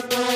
Welcome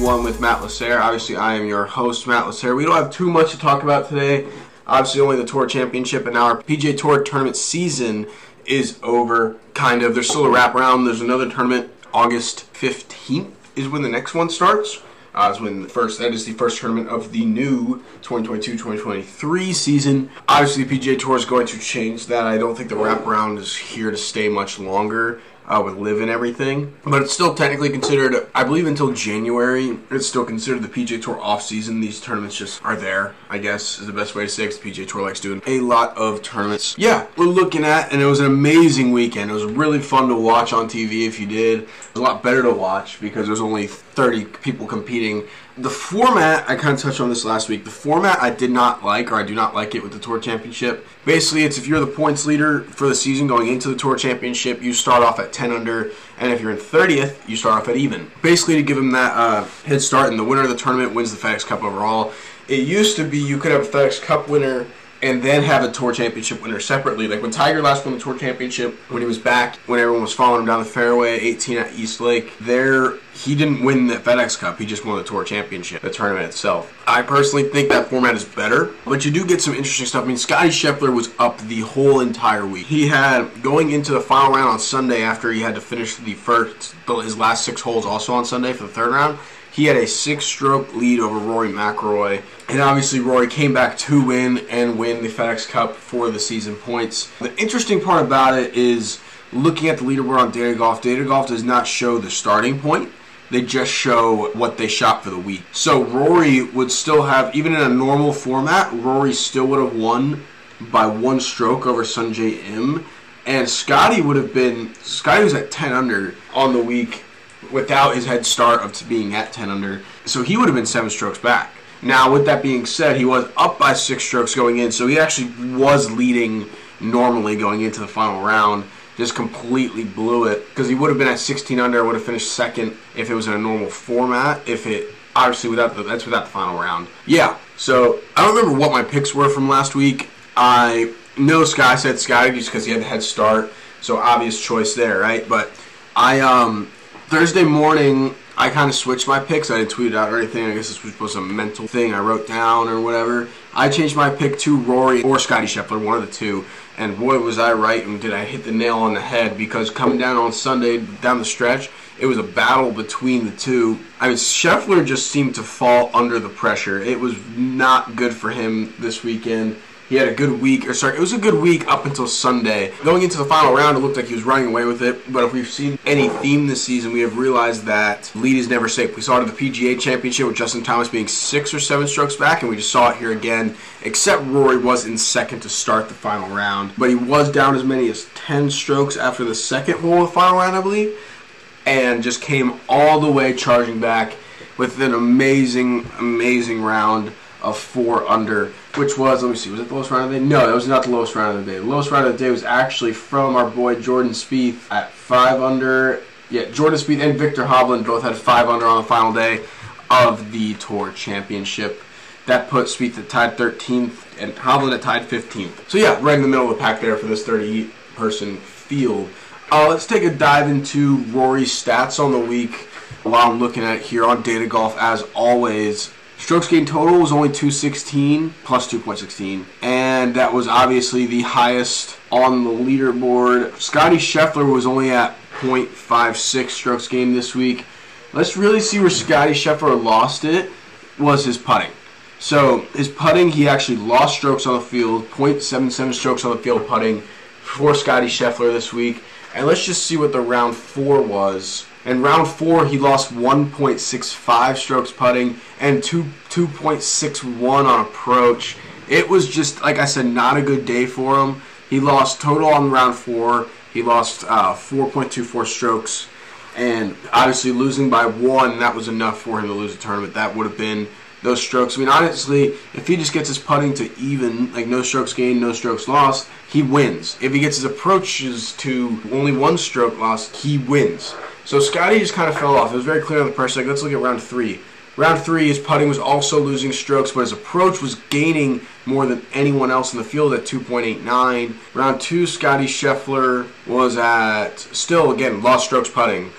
1 with Matt Lasser. Obviously, I am your host, Matt Lasser. We don't have too much to talk about today. Obviously, only the Tour Championship and our PGA Tour tournament season is over, kind of. There's still a wraparound. There's another tournament August 15th is when the next one starts. Uh, is when the first that is the first tournament of the new 2022-2023 season. Obviously, the PGA Tour is going to change that. I don't think the wraparound is here to stay much longer uh, with LIV and everything. But it's still technically considered, I believe, until January. It's still considered the PGA Tour off season. These tournaments just are there. I guess is the best way to say. Because the PGA Tour likes doing a lot of tournaments. Yeah, we're looking at, and it was an amazing weekend. It was really fun to watch on TV. If you did, it was a lot better to watch because there's only 30 people competing. The format, I kind of touched on this last week. The format I did not like, or I do not like it with the Tour Championship. Basically, it's if you're the points leader for the season going into the Tour Championship, you start off at 10 under, and if you're in 30th, you start off at even. Basically, to give them that uh, head start, and the winner of the tournament wins the FedEx Cup overall. It used to be you could have a FedEx Cup winner and then have a tour championship winner separately. Like when Tiger last won the tour championship, when he was back, when everyone was following him down the fairway, 18 at East Lake, there he didn't win the FedEx Cup. He just won the tour championship, the tournament itself. I personally think that format is better, but you do get some interesting stuff. I mean, Scotty Scheffler was up the whole entire week. He had going into the final round on Sunday after he had to finish the first, his last six holes also on Sunday for the third round. He had a six-stroke lead over Rory McIlroy, and obviously Rory came back to win and win the FedEx Cup for the season points. The interesting part about it is looking at the leaderboard on Data Golf. Data Golf does not show the starting point. They just show what they shot for the week. So Rory would still have, even in a normal format, Rory still would have won by one stroke over Sungjae Im. And Scotty would have been, Scotty was at 10 under on the week without his head start of being at 10 under. So he would have been seven strokes back. Now, with that being said, he was up by six strokes going in, so he actually was leading normally going into the final round. Just completely blew it because he would have been at 16 under. Would have finished second if it was in a normal format. If it obviously without the, that's without the final round. Yeah. So I don't remember what my picks were from last week. I know Sky said Scotty just because he had the head start, so obvious choice there, right? But I um Thursday morning, I kind of switched my picks. I didn't tweet it out or anything. I guess this was a mental thing I wrote down or whatever. I changed my pick to Rory or Scotty Scheffler, one of the two. And boy, was I right, and did I hit the nail on the head because coming down on Sunday, down the stretch, it was a battle between the two. I mean, Scheffler just seemed to fall under the pressure. It was not good for him this weekend. He had a good week, or sorry, it was a good week up until Sunday. Going into the final round, it looked like he was running away with it. But if we've seen any theme this season, we have realized that lead is never safe. We saw it at the PGA Championship with Justin Thomas being six or seven strokes back, and we just saw it here again. Except Rory was in second to start the final round, but he was down as many as ten strokes after the second hole of the final round, I believe, and just came all the way charging back with an amazing, amazing round of four under which was, let me see, was it the lowest round of the day? No, that was not the lowest round of the day. The lowest round of the day was actually from our boy Jordan Spieth at five under. Yeah, Jordan Spieth and Viktor Hovland both had five under on the final day of the Tour Championship. That put Spieth at tied 13th and Hovland at tied 15th. So yeah, right in the middle of the pack there for this 30-person field. Uh, let's take a dive into Rory's stats on the week while I'm looking at it here on Data Golf as always. Strokes gained total was only 216 plus 2.16, and that was obviously the highest on the leaderboard. Scotty Scheffler was only at 0.56 strokes gained this week. Let's really see where Scotty Scheffler lost it was his putting. So his putting, he actually lost strokes on the field, 0.77 strokes on the field putting for Scotty Scheffler this week. And let's just see what the round four was. In round four, he lost 1.65 strokes putting and 2 2.61 on approach. It was just, like I said, not a good day for him. He lost total on round four. He lost uh, 4.24 strokes And obviously, losing by one, that was enough for him to lose the tournament. That would have been those strokes. I mean, honestly, if he just gets his putting to even, like no strokes gained, no strokes lost, he wins. If he gets his approaches to only one stroke lost, he wins. So Scotty just kind of fell off. It was very clear on the press. Like, let's look at round three. Round three, his putting was also losing strokes, but his approach was gaining more than anyone else in the field at 2.89. Round two, Scotty Scheffler was at still again lost strokes putting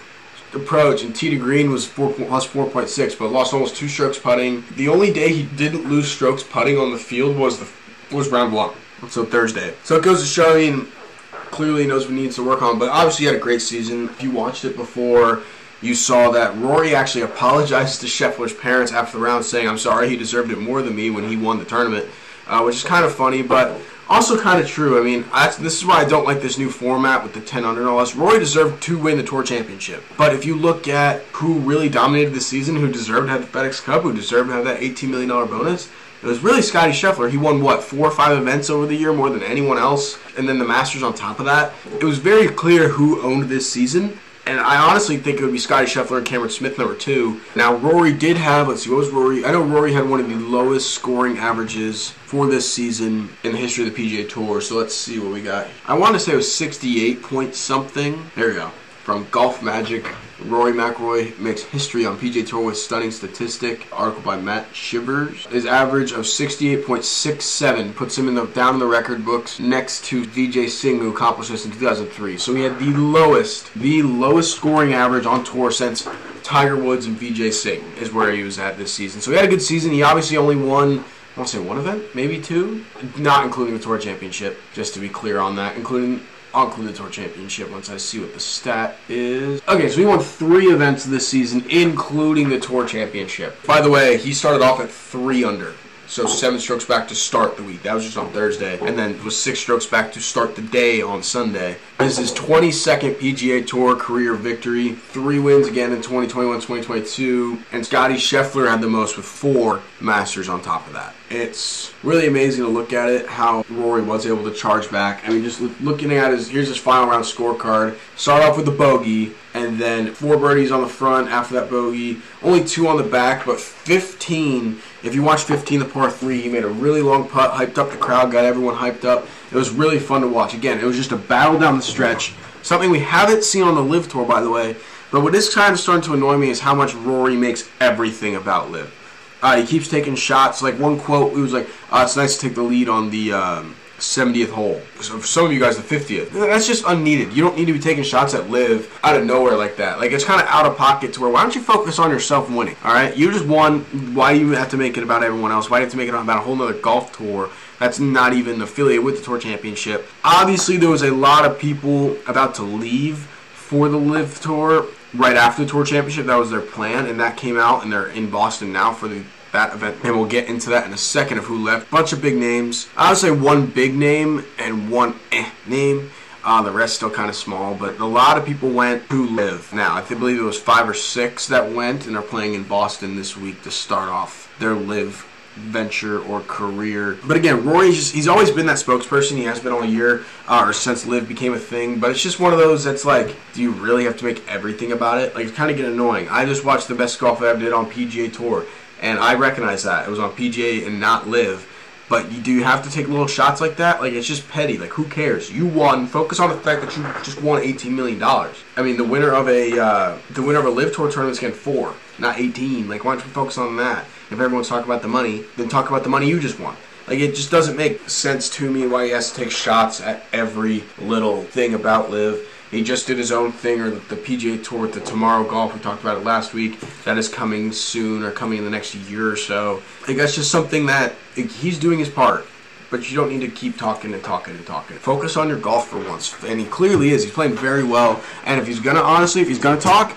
approach, and tee to green was four, plus 4.6, but lost almost two strokes putting. The only day he didn't lose strokes putting on the field was the was round one, so Thursday. So it goes to show, I mean, clearly knows what needs to work on, but obviously had a great season. If you watched it before, you saw that Rory actually apologized to Scheffler's parents after the round, saying, I'm sorry, he deserved it more than me when he won the tournament, uh, which is kind of funny, but also kind of true. I mean, this is why I don't like this new format with the 10 under and all this. Rory deserved to win the Tour Championship. But if you look at who really dominated the season, who deserved to have the FedEx Cup, who deserved to have that $18 million bonus, it was really Scotty Scheffler. He won, what, four or five events over the year, more than anyone else, and then the Masters on top of that. It was very clear who owned this season. And I honestly think it would be Scotty Scheffler and Cameron Smith number two. Now Rory did have let's see what was Rory. I know Rory had one of the lowest scoring averages for this season in the history of the PGA Tour. So let's see what we got. I want to say it was 68 point something. There we go from Golf Magic. Rory McIlroy makes history on PGA Tour with stunning statistic. Article by Matt Shivers. His average of 68.67 puts him in the down in the record books next to Vijay Singh, who accomplished this in 2003. So he had the lowest, the lowest scoring average on tour since Tiger Woods and Vijay Singh is where he was at this season. So he had a good season. He obviously only won. I want to say one event, maybe two, not including the Tour Championship, just to be clear on that, including I'll include the Tour Championship once I see what the stat is. Okay, so he won three events this season, including the Tour Championship. By the way, he started off at three under. So seven strokes back to start the week. That was just on Thursday. And then was six strokes back to start the day on Sunday. This is his 22nd PGA Tour career victory. Three wins again in 2021, 2022. And Scotty Scheffler had the most with four Masters on top of that. It's really amazing to look at it, how Rory was able to charge back. I mean, just looking at his, here's his final round scorecard. Start off with a bogey, and then four birdies on the front after that bogey. Only two on the back, but 15. If you watch 15, the par three, he made a really long putt, hyped up the crowd, got everyone hyped up. It was really fun to watch. Again, it was just a battle down the stretch. Something we haven't seen on the LIV Tour, by the way. But what is kind of starting to annoy me is how much Rory makes everything about LIV. Uh, he keeps taking shots. Like one quote, he was like, uh, "It's nice to take the lead on the um, 70th hole. So for some of you guys, the 50th. That's just unneeded. You don't need to be taking shots at LIV out of nowhere like that. Like it's kind of out of pocket to where why don't you focus on yourself winning? All right, you just won. Why do you have to make it about everyone else? Why do you have to make it about a whole other golf tour? That's not even affiliated with the tour championship. Obviously, there was a lot of people about to leave for the LIV tour right after the tour championship. That was their plan, and that came out, and they're in Boston now for the that event. And we'll get into that in a second of who left. Bunch of big names. I would say one big name and one eh name. Uh, the rest still kind of small, but a lot of people went to LIV Now, I believe it was five or six that went and are playing in Boston this week to start off their LIV venture or career. But again, Rory's just, he's always been that spokesperson. He has been all year uh, or since LIV became a thing. But it's just one of those that's like, do you really have to make everything about it? Like, it's kind of getting annoying. I just watched the best golf I ever did on PGA Tour and I recognize that it was on PGA and not LIV. But you do you have to take little shots like that. Like it's just petty. Like who cares? You won. Focus on the fact that you just won eighteen million dollars. I mean, the winner of a uh, the winner of a LIV tour tournament is getting four, not eighteen. Like why don't you focus on that? If everyone's talking about the money, then talk about the money you just won. Like it just doesn't make sense to me why he has to take shots at every little thing about LIV. He just did his own thing, or the PGA Tour with the Tomorrow Golf. We talked about it last week. That is coming soon, or coming in the next year or so. I think that's just something that he's doing his part. But you don't need to keep talking and talking and talking. Focus on your golf for once, and he clearly is. He's playing very well. And if he's gonna, honestly, if he's gonna talk,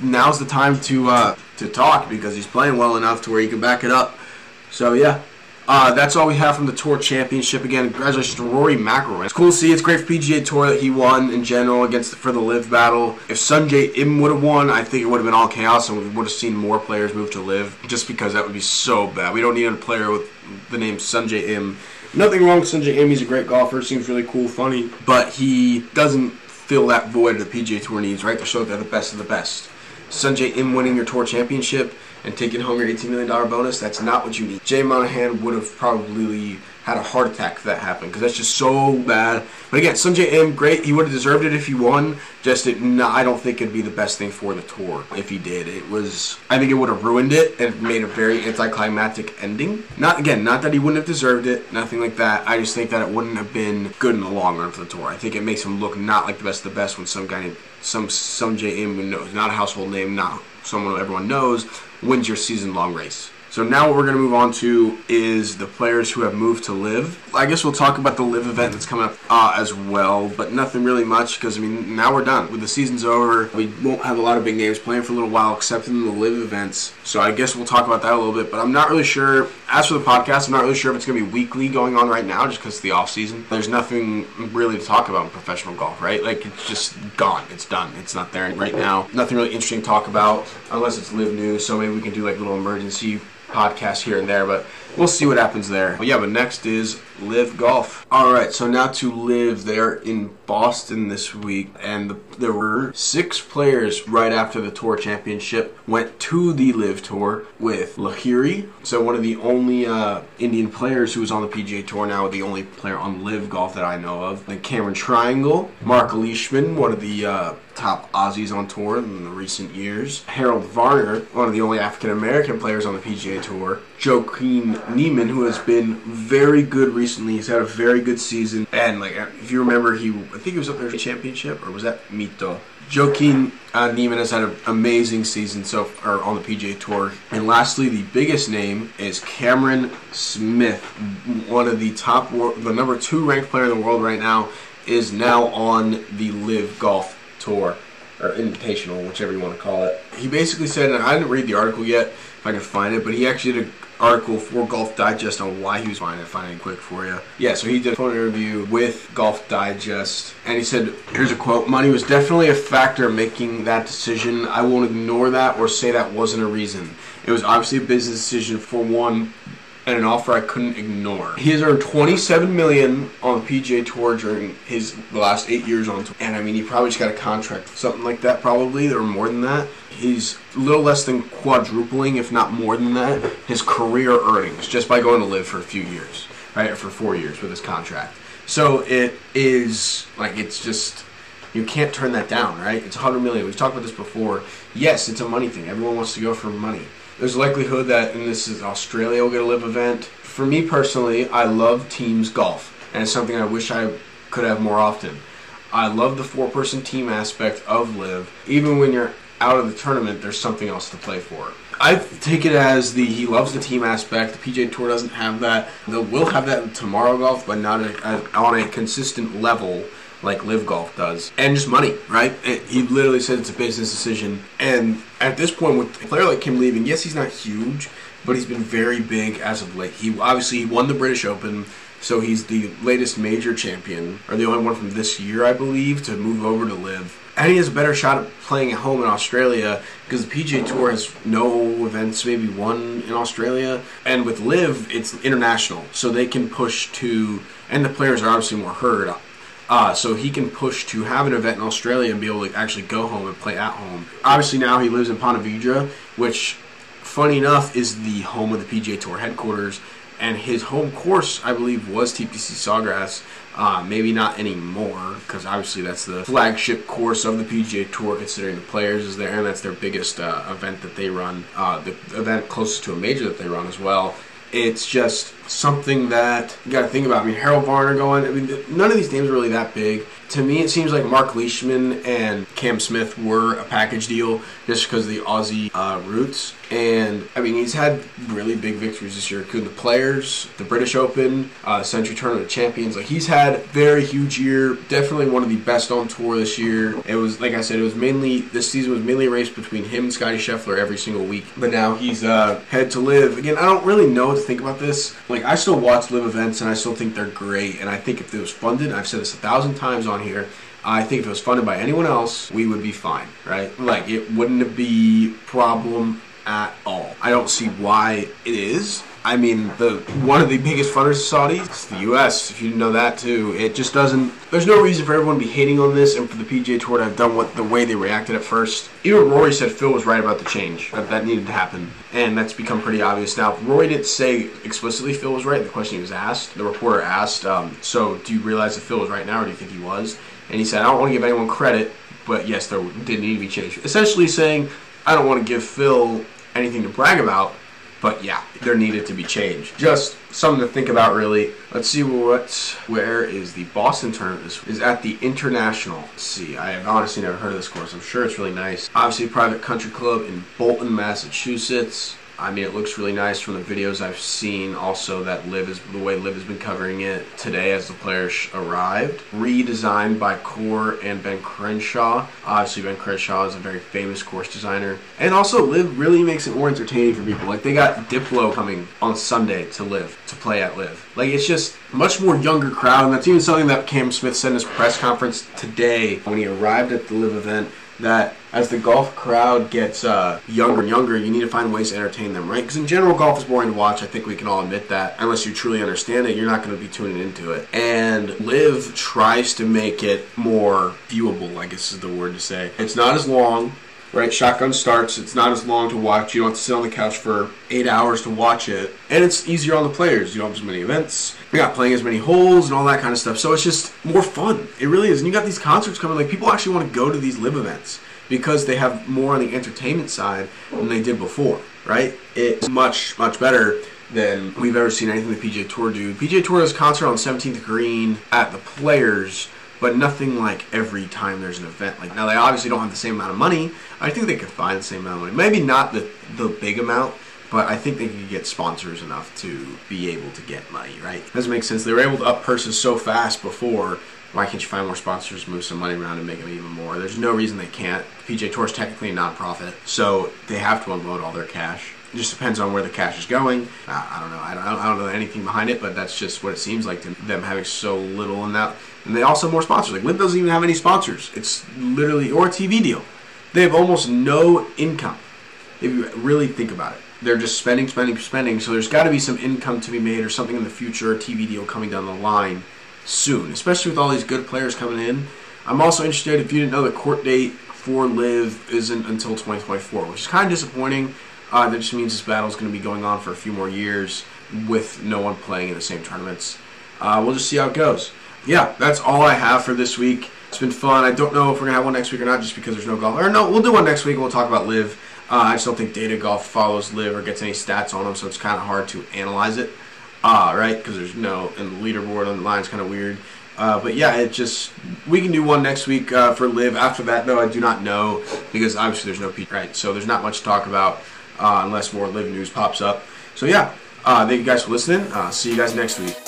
now's the time to uh, to talk because he's playing well enough to where he can back it up. So yeah, uh, that's all we have from the Tour Championship. Again, congratulations to Rory McIlroy. It's cool to see. It's great for PGA Tour that he won in general against the, for the LIV battle. If Sungjae Im would have won, I think it would have been all chaos, and we would have seen more players move to LIV. Just because that would be so bad. We don't need a player with the name Sungjae Im. Nothing wrong with Sungjae Im. He's a great golfer. Seems really cool, funny, but he doesn't fill that void the PGA Tour needs, right? To show that they're the best of the best. Sungjae Im winning your tour championship and taking home your $18 million bonus, that's not what you need. Jay Monahan would have probably had a heart attack if that happened because that's just so bad. But again, Sungjae Im, great. He would have deserved it if he won. Just it, no, I don't think it'd be the best thing for the tour if he did. It was, I think it would have ruined it and made a very anticlimactic ending. Not again, not that he wouldn't have deserved it, nothing like that. I just think that it wouldn't have been good in the long run for the tour. I think it makes him look not like the best of the best when some guy, some Sungjae Im, who knows, not a household name, not someone everyone knows, wins your season long race. So now what we're going to move on to is the players who have moved to LIV. I guess we'll talk about the LIV event that's coming up uh, as well, but nothing really much because I mean now we're done with the season's over. We won't have a lot of big names playing for a little while, except in the LIV events. So I guess we'll talk about that a little bit. But I'm not really sure. As for the podcast, I'm not really sure if it's going to be weekly going on right now, just because it's the off season. There's nothing really to talk about in professional golf, right? Like it's just gone. It's done. It's not there right now. Nothing really interesting to talk about unless it's LIV news. So maybe we can do like little emergency podcast here and there, but we'll see what happens there. But yeah, but next is LIV Golf. All right, so now to LIV. They're in Boston this week, and the, there were six players right after the Tour Championship went to the LIV Tour with Lahiri. So one of the only uh, Indian players who was on the PGA Tour now, the only player on LIV Golf that I know of. Then Cameron Tringale, Mark Leishman, one of the uh, top Aussies on tour in the recent years. Harold Varner, one of the only African American players on the PGA Tour. Joaquin Niemann, who has been very good recently. He's had a very good season. And like if you remember, he I think he was up there for the championship, or was that Mito? Joaquin uh, Niemann has had an amazing season so far on the PGA Tour. And lastly, the biggest name is Cameron Smith, one of the top, the number two ranked player in the world right now, is now on the LIV Golf Tour or Invitational, whichever you want to call it. He basically said, and I didn't read the article yet, if I can find it, but he actually did an article for Golf Digest on why he was finding it. Finding quick for you. Yeah, so he did a phone interview with Golf Digest, and he said, here's a quote: "Money was definitely a factor making that decision. I won't ignore that or say that wasn't a reason. It was obviously a business decision for one." And an offer I couldn't ignore. He has earned 27 million on the PGA Tour during his last eight years on tour, and I mean he probably just got a contract, something like that, probably or more than that. He's a little less than quadrupling, if not more than that, his career earnings just by going to LIV for a few years, right? For four years with his contract. So it is like it's just you can't turn that down, right? It's 100 million. We've talked about this before. Yes, it's a money thing. Everyone wants to go for money. There's a likelihood that, and this is Australia, will get a LIV event. For me personally, I love teams golf, and it's something I wish I could have more often. I love the four-person team aspect of LIV. Even when you're out of the tournament, there's something else to play for. I take it as the he loves the team aspect. The PGA Tour doesn't have that. They will have that in tomorrow golf, but not a, a, on a consistent level like LIV Golf does, and just money, right? It, he literally said it's a business decision, and at this point, with a player like Kim leaving, yes, he's not huge, but he's been very big as of late. He obviously won the British Open. So he's the latest major champion, or the only one from this year, I believe, to move over to LIV. and he has a better shot at playing at home in Australia because the PGA Tour has no events, maybe one in Australia, and with LIV, it's international, so they can push to, and the players are obviously more heard. Uh, so he can push to have an event in Australia and be able to actually go home and play at home. Obviously now he lives in Ponte Vedra, which, funny enough, is the home of the PGA Tour headquarters, and his home course, I believe, was TPC Sawgrass. Uh, maybe not anymore, because obviously that's the flagship course of the PGA Tour, considering the players is there, and that's their biggest uh, event that they run, uh, the event closest to a major that they run as well. It's just something that you got to think about. I mean, Harold Varner going. I mean, none of these names are really that big. To me, it seems like Mark Leishman and Cam Smith were a package deal just because of the Aussie uh, roots. And I mean, he's had really big victories this year, including the Players, the British Open, uh, Sentry Tournament Champions. Like he's had very huge year. Definitely one of the best on tour this year. It was like I said, it was mainly this season was mainly a race between him and Scotty Scheffler every single week. But now he's uh, head to LIV again. I don't really know what to think about this. Like I still watch LIV events and I still think they're great. And I think if it was funded, I've said this a thousand times on here. I think if it was funded by anyone else, we would be fine, right? Like it wouldn't be problem at all. I don't see why it is. I mean, the one of the biggest funders of Saudi is the U.S. If you didn't know that too, it just doesn't. There's no reason for everyone to be hating on this and for the PGA Tour to have done what the way they reacted at first. Even Rory said Phil was right about the change that, that needed to happen, and that's become pretty obvious now. Rory didn't say explicitly Phil was right. The question he was asked, the reporter asked, um, "So do you realize that Phil was right now, or do you think he was?" And he said, "I don't want to give anyone credit, but yes, there did need to be change." Essentially saying, "I don't want to give Phil anything to brag about." But yeah, there needed to be change. Just something to think about, really. Let's see what, where is the Boston tournament? This is at the International. Let's see, I have honestly never heard of this course. I'm sure it's really nice. Obviously, private country club in Bolton, Massachusetts. I mean, it looks really nice from the videos I've seen. Also, that Liv is the way Liv has been covering it today as the players arrived. Redesigned by Coore and Ben Crenshaw. Obviously, Ben Crenshaw is a very famous course designer, and also Liv really makes it more entertaining for people. Like they got Diplo coming on Sunday to Liv to play at Liv. Like it's just much more younger crowd, and that's even something that Cam Smith said in his press conference today when he arrived at the Liv event that as the golf crowd gets uh, younger and younger, you need to find ways to entertain them, right? Because in general, golf is boring to watch. I think we can all admit that. Unless you truly understand it, you're not going to be tuning into it. And LIV tries to make it more viewable, I guess is the word to say. It's not as long right? Shotgun starts. It's not as long to watch. You don't have to sit on the couch for eight hours to watch it, and it's easier on the players. You don't have as many events. You're not playing as many holes and all that kind of stuff. So it's just more fun. It really is. And you got these concerts coming. Like people actually want to go to these LIV events because they have more on the entertainment side than they did before, right? It's much much better than we've ever seen anything the PGA Tour do. PGA Tour does concert on 17th green at the Players but nothing like every time there's an event. Like now, they obviously don't have the same amount of money. I think they could find the same amount of money. Maybe not the the big amount, but I think they could get sponsors enough to be able to get money. Right? Doesn't make sense. They were able to up purses so fast before. Why can't you find more sponsors, move some money around, and make them even more? There's no reason they can't. PGA Tour is technically a nonprofit, so they have to unload all their cash. It just depends on where the cash is going. Uh, I don't know. I don't, I don't know anything behind it, but that's just what it seems like to them having so little in that. And they also more sponsors. Like Liv doesn't even have any sponsors. It's literally or a TV deal. They have almost no income. If you really think about it, they're just spending, spending, spending. So there's got to be some income to be made or something in the future, a TV deal coming down the line soon. Especially with all these good players coming in. I'm also interested if you didn't know the court date for LIV isn't until 2024, which is kind of disappointing. Uh, that just means this battle is going to be going on for a few more years with no one playing in the same tournaments. Uh, we'll just see how it goes. Yeah, that's all I have for this week. It's been fun. I don't know if we're going to have one next week or not just because there's no golf. Or no, we'll do one next week and we'll talk about Liv. Uh, I just don't think Data Golf follows Liv or gets any stats on them, so it's kind of hard to analyze it. Uh, right? Because there's no, and the leaderboard on the line is kind of weird. Uh, but yeah, it just we can do one next week uh, for Liv. After that, though, I do not know because obviously there's no P right, so there's not much to talk about uh, unless more LIV news pops up. So yeah, uh, thank you guys for listening. Uh, see you guys next week.